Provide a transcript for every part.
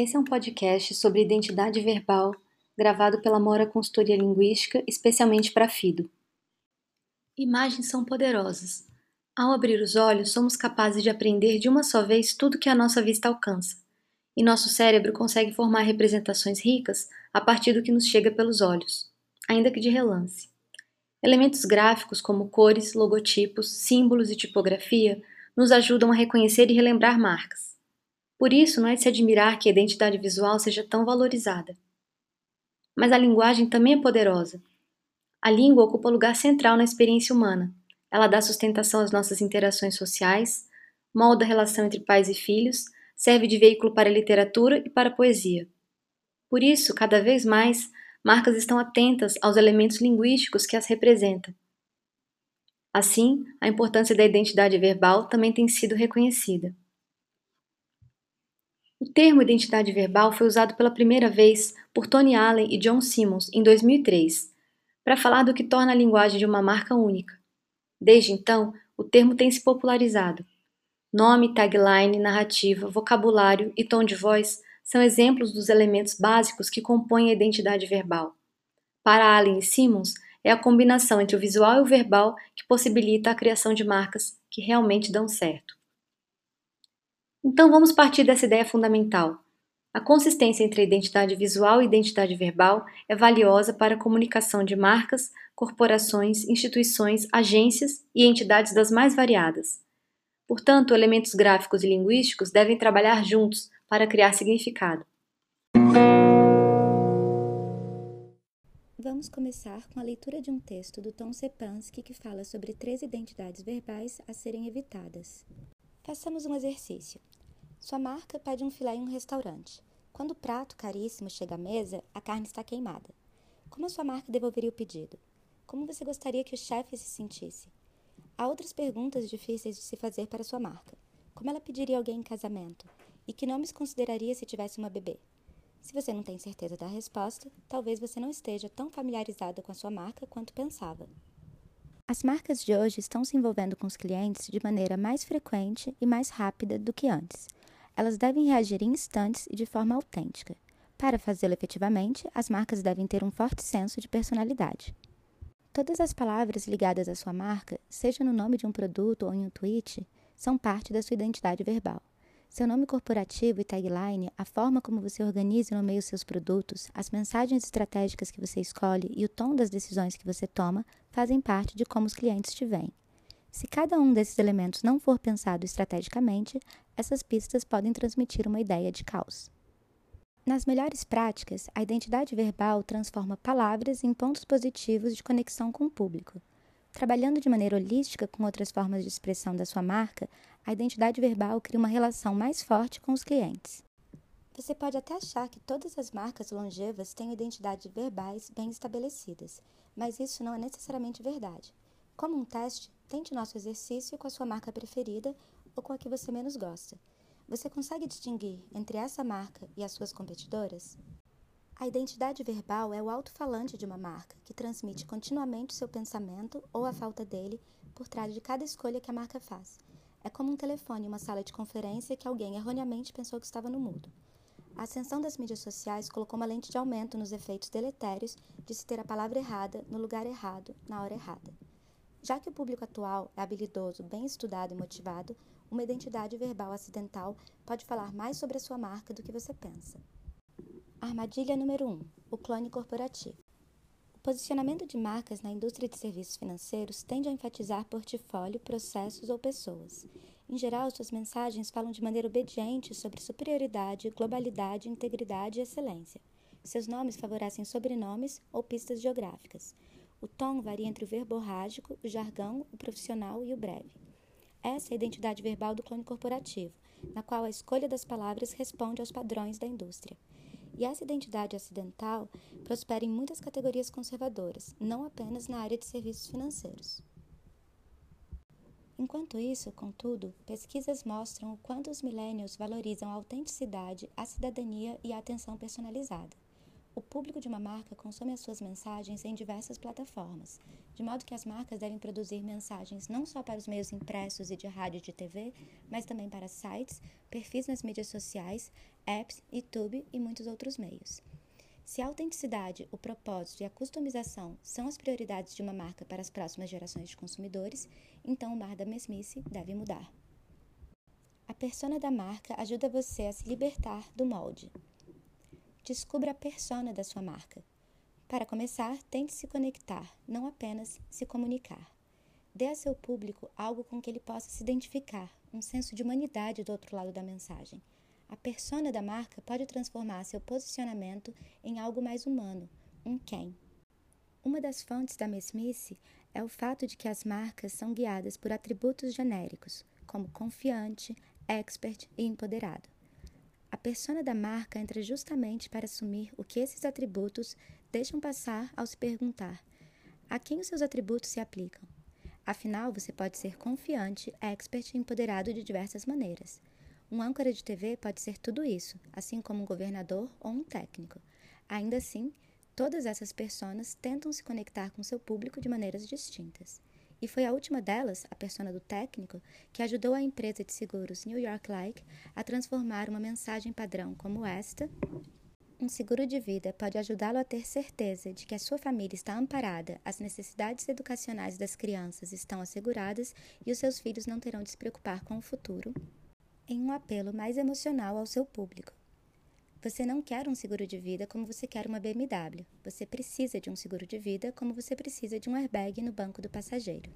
Esse é um podcast sobre identidade verbal, gravado pela Mora Consultoria Linguística, especialmente para FIDO. Imagens são poderosas. Ao abrir os olhos, somos capazes de aprender de uma só vez tudo que a nossa vista alcança. E nosso cérebro consegue formar representações ricas a partir do que nos chega pelos olhos, ainda que de relance. Elementos gráficos como cores, logotipos, símbolos e tipografia nos ajudam a reconhecer e relembrar marcas. Por isso, não é de se admirar que a identidade visual seja tão valorizada. Mas a linguagem também é poderosa. A língua ocupa lugar central na experiência humana. Ela dá sustentação às nossas interações sociais, molda a relação entre pais e filhos, serve de veículo para a literatura e para a poesia. Por isso, cada vez mais, marcas estão atentas aos elementos linguísticos que as representam. Assim, a importância da identidade verbal também tem sido reconhecida. O termo identidade verbal foi usado pela primeira vez por Tony Allen e John Simmons em 2003, para falar do que torna a linguagem de uma marca única. Desde então, o termo tem se popularizado. Nome, tagline, narrativa, vocabulário e tom de voz são exemplos dos elementos básicos que compõem a identidade verbal. Para Allen e Simmons, é a combinação entre o visual e o verbal que possibilita a criação de marcas que realmente dão certo. Então vamos partir dessa ideia fundamental. A consistência entre a identidade visual e a identidade verbal é valiosa para a comunicação de marcas, corporações, instituições, agências e entidades das mais variadas. Portanto, elementos gráficos e linguísticos devem trabalhar juntos para criar significado. Vamos começar com a leitura de um texto do Tom Sepansky que fala sobre três identidades verbais a serem evitadas. Façamos um exercício. Sua marca pede um filé em um restaurante. Quando o prato caríssimo chega à mesa, a carne está queimada. Como a sua marca devolveria o pedido? Como você gostaria que o chefe se sentisse? Há outras perguntas difíceis de se fazer para sua marca. Como ela pediria alguém em casamento? E que nomes consideraria se tivesse uma bebê? Se você não tem certeza da resposta, talvez você não esteja tão familiarizada com a sua marca quanto pensava. As marcas de hoje estão se envolvendo com os clientes de maneira mais frequente e mais rápida do que antes. Elas devem reagir em instantes e de forma autêntica. Para fazê-lo efetivamente, as marcas devem ter um forte senso de personalidade. Todas as palavras ligadas à sua marca, seja no nome de um produto ou em um tweet, são parte da sua identidade verbal. Seu nome corporativo e tagline, a forma como você organiza e nomeia os seus produtos, as mensagens estratégicas que você escolhe e o tom das decisões que você toma fazem parte de como os clientes te veem. Se cada um desses elementos não for pensado estrategicamente, essas pistas podem transmitir uma ideia de caos. Nas melhores práticas, a identidade verbal transforma palavras em pontos positivos de conexão com o público. Trabalhando de maneira holística com outras formas de expressão da sua marca, a identidade verbal cria uma relação mais forte com os clientes. Você pode até achar que todas as marcas longevas têm identidades verbais bem estabelecidas, mas isso não é necessariamente verdade. Como um teste, tente nosso exercício com a sua marca preferida ou com a que você menos gosta. Você consegue distinguir entre essa marca e as suas competidoras? A identidade verbal é o alto-falante de uma marca, que transmite continuamente seu pensamento ou a falta dele por trás de cada escolha que a marca faz. É como um telefone em uma sala de conferência que alguém erroneamente pensou que estava no mudo. A ascensão das mídias sociais colocou uma lente de aumento nos efeitos deletérios de se ter a palavra errada no lugar errado, na hora errada. Já que o público atual é habilidoso, bem estudado e motivado, uma identidade verbal acidental pode falar mais sobre a sua marca do que você pensa. Armadilha número 1: o clone corporativo. O posicionamento de marcas na indústria de serviços financeiros tende a enfatizar portfólio, processos ou pessoas. Em geral, suas mensagens falam de maneira obediente sobre superioridade, globalidade, integridade e excelência. Seus nomes favorecem sobrenomes ou pistas geográficas. O tom varia entre o verborrágico, o jargão, o profissional e o breve. Essa é a identidade verbal do clone corporativo, na qual a escolha das palavras responde aos padrões da indústria. E essa identidade acidental prospera em muitas categorias conservadoras, não apenas na área de serviços financeiros. Enquanto isso, contudo, pesquisas mostram o quanto os millennials valorizam a autenticidade, a cidadania e a atenção personalizada. O público de uma marca consome as suas mensagens em diversas plataformas, de modo que as marcas devem produzir mensagens não só para os meios impressos e de rádio e de TV, mas também para sites, perfis nas mídias sociais, apps, YouTube e muitos outros meios. Se a autenticidade, o propósito e a customização são as prioridades de uma marca para as próximas gerações de consumidores, então o mar da mesmice deve mudar. A persona da marca ajuda você a se libertar do molde. Descubra a persona da sua marca. Para começar, tente se conectar, não apenas se comunicar. Dê a seu público algo com que ele possa se identificar, um senso de humanidade do outro lado da mensagem. A persona da marca pode transformar seu posicionamento em algo mais humano, um quem. Uma das fontes da mesmice é o fato de que as marcas são guiadas por atributos genéricos, como confiante, expert e empoderado. A persona da marca entra justamente para assumir o que esses atributos deixam passar ao se perguntar: a quem os seus atributos se aplicam? Afinal, você pode ser confiante, expert e empoderado de diversas maneiras. Um âncora de TV pode ser tudo isso, assim como um governador ou um técnico. Ainda assim, todas essas personas tentam se conectar com seu público de maneiras distintas. E foi a última delas, a persona do técnico, que ajudou a empresa de seguros New York Life a transformar uma mensagem padrão como esta. Um seguro de vida pode ajudá-lo a ter certeza de que a sua família está amparada, as necessidades educacionais das crianças estão asseguradas e os seus filhos não terão de se preocupar com o futuro, em um apelo mais emocional ao seu público. Você não quer um seguro de vida como você quer uma BMW. Você precisa de um seguro de vida como você precisa de um airbag no banco do passageiro.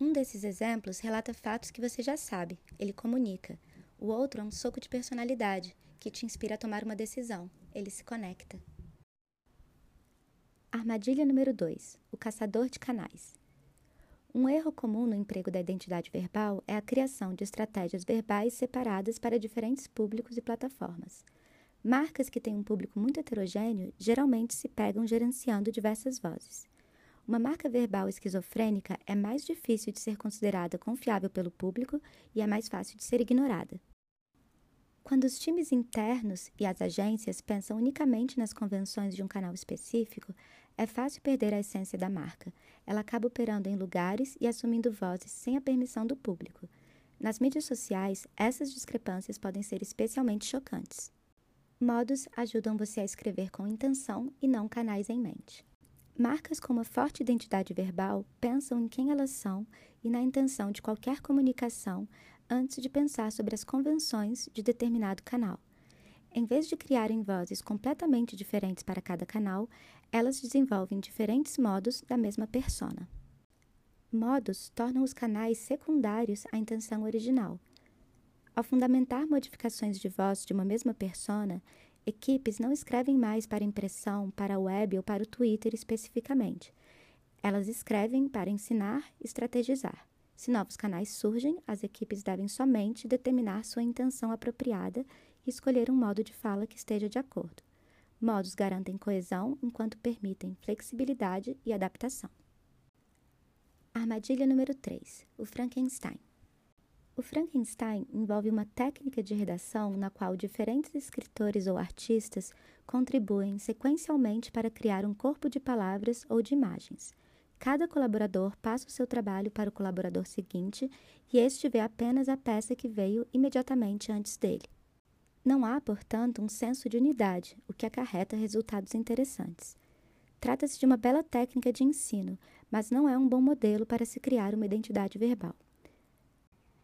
Um desses exemplos relata fatos que você já sabe, ele comunica. O outro é um soco de personalidade, que te inspira a tomar uma decisão, ele se conecta. Armadilha número 2: O caçador de canais. Um erro comum no emprego da identidade verbal é a criação de estratégias verbais separadas para diferentes públicos e plataformas. Marcas que têm um público muito heterogêneo geralmente se pegam gerenciando diversas vozes. Uma marca verbal esquizofrênica é mais difícil de ser considerada confiável pelo público e é mais fácil de ser ignorada. Quando os times internos e as agências pensam unicamente nas convenções de um canal específico, é fácil perder a essência da marca. Ela acaba operando em lugares e assumindo vozes sem a permissão do público. Nas mídias sociais, essas discrepâncias podem ser especialmente chocantes. Modos ajudam você a escrever com intenção e não canais em mente. Marcas com uma forte identidade verbal pensam em quem elas são e na intenção de qualquer comunicação antes de pensar sobre as convenções de determinado canal. Em vez de criarem vozes completamente diferentes para cada canal, elas desenvolvem diferentes modos da mesma persona. Modos tornam os canais secundários à intenção original ao fundamentar modificações de voz de uma mesma persona, equipes não escrevem mais para impressão, para a web ou para o Twitter especificamente. Elas escrevem para ensinar estrategizar. Se novos canais surgem, as equipes devem somente determinar sua intenção apropriada e escolher um modo de fala que esteja de acordo. Modos garantem coesão enquanto permitem flexibilidade e adaptação. Armadilha número 3: o Frankenstein. O Frankenstein envolve uma técnica de redação na qual diferentes escritores ou artistas contribuem sequencialmente para criar um corpo de palavras ou de imagens. Cada colaborador passa o seu trabalho para o colaborador seguinte e este vê apenas a peça que veio imediatamente antes dele. Não há, portanto, um senso de unidade, o que acarreta resultados interessantes. Trata-se de uma bela técnica de ensino, mas não é um bom modelo para se criar uma identidade verbal.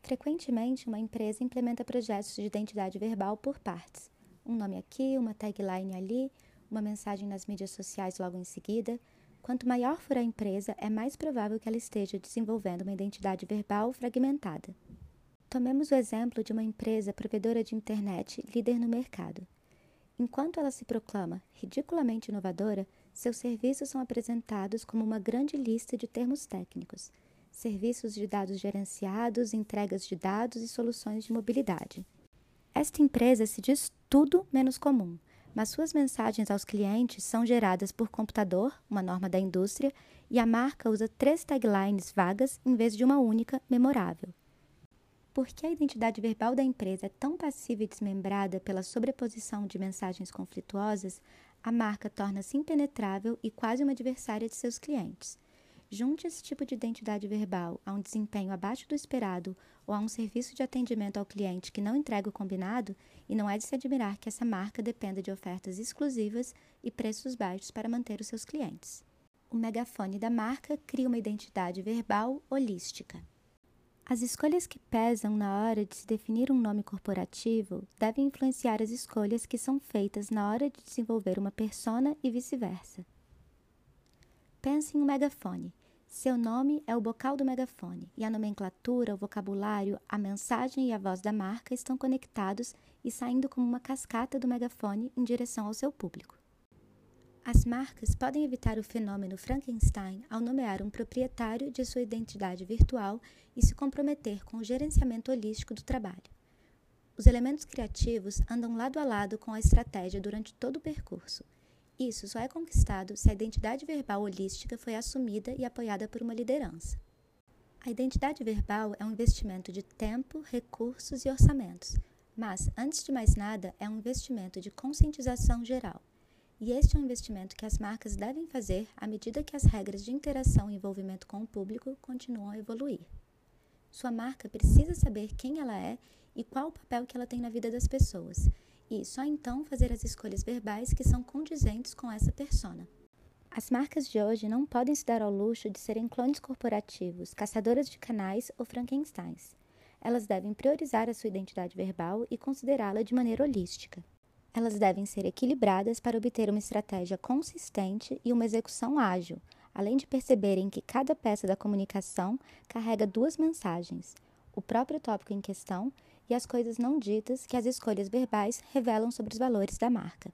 Frequentemente, uma empresa implementa projetos de identidade verbal por partes. Um nome aqui, uma tagline ali, uma mensagem nas mídias sociais logo em seguida. Quanto maior for a empresa, é mais provável que ela esteja desenvolvendo uma identidade verbal fragmentada. Tomemos o exemplo de uma empresa provedora de internet líder no mercado. Enquanto ela se proclama ridiculamente inovadora, seus serviços são apresentados como uma grande lista de termos técnicos serviços de dados gerenciados, entregas de dados e soluções de mobilidade. Esta empresa se diz tudo menos comum, mas suas mensagens aos clientes são geradas por computador, uma norma da indústria, e a marca usa três taglines vagas em vez de uma única, memorável. Porque a identidade verbal da empresa é tão passiva e desmembrada pela sobreposição de mensagens conflituosas, a marca torna-se impenetrável e quase uma adversária de seus clientes. Junte esse tipo de identidade verbal a um desempenho abaixo do esperado ou a um serviço de atendimento ao cliente que não entrega o combinado, e não é de se admirar que essa marca dependa de ofertas exclusivas e preços baixos para manter os seus clientes. O megafone da marca cria uma identidade verbal holística. As escolhas que pesam na hora de se definir um nome corporativo devem influenciar as escolhas que são feitas na hora de desenvolver uma persona e vice-versa. Pense em um megafone. Seu nome é o bocal do megafone, e a nomenclatura, o vocabulário, a mensagem e a voz da marca estão conectados e saindo como uma cascata do megafone em direção ao seu público. As marcas podem evitar o fenômeno Frankenstein ao nomear um proprietário de sua identidade virtual e se comprometer com o gerenciamento holístico do trabalho. Os elementos criativos andam lado a lado com a estratégia durante todo o percurso. Isso só é conquistado se a identidade verbal holística foi assumida e apoiada por uma liderança. A identidade verbal é um investimento de tempo, recursos e orçamentos, mas, antes de mais nada, é um investimento de conscientização geral. E este é um investimento que as marcas devem fazer à medida que as regras de interação e envolvimento com o público continuam a evoluir. Sua marca precisa saber quem ela é e qual o papel que ela tem na vida das pessoas, e só então fazer as escolhas verbais que são condizentes com essa persona. As marcas de hoje não podem se dar ao luxo de serem clones corporativos, caçadoras de canais ou Frankensteins. Elas devem priorizar a sua identidade verbal e considerá-la de maneira holística. Elas devem ser equilibradas para obter uma estratégia consistente e uma execução ágil, além de perceberem que cada peça da comunicação carrega duas mensagens: o próprio tópico em questão e as coisas não ditas que as escolhas verbais revelam sobre os valores da marca.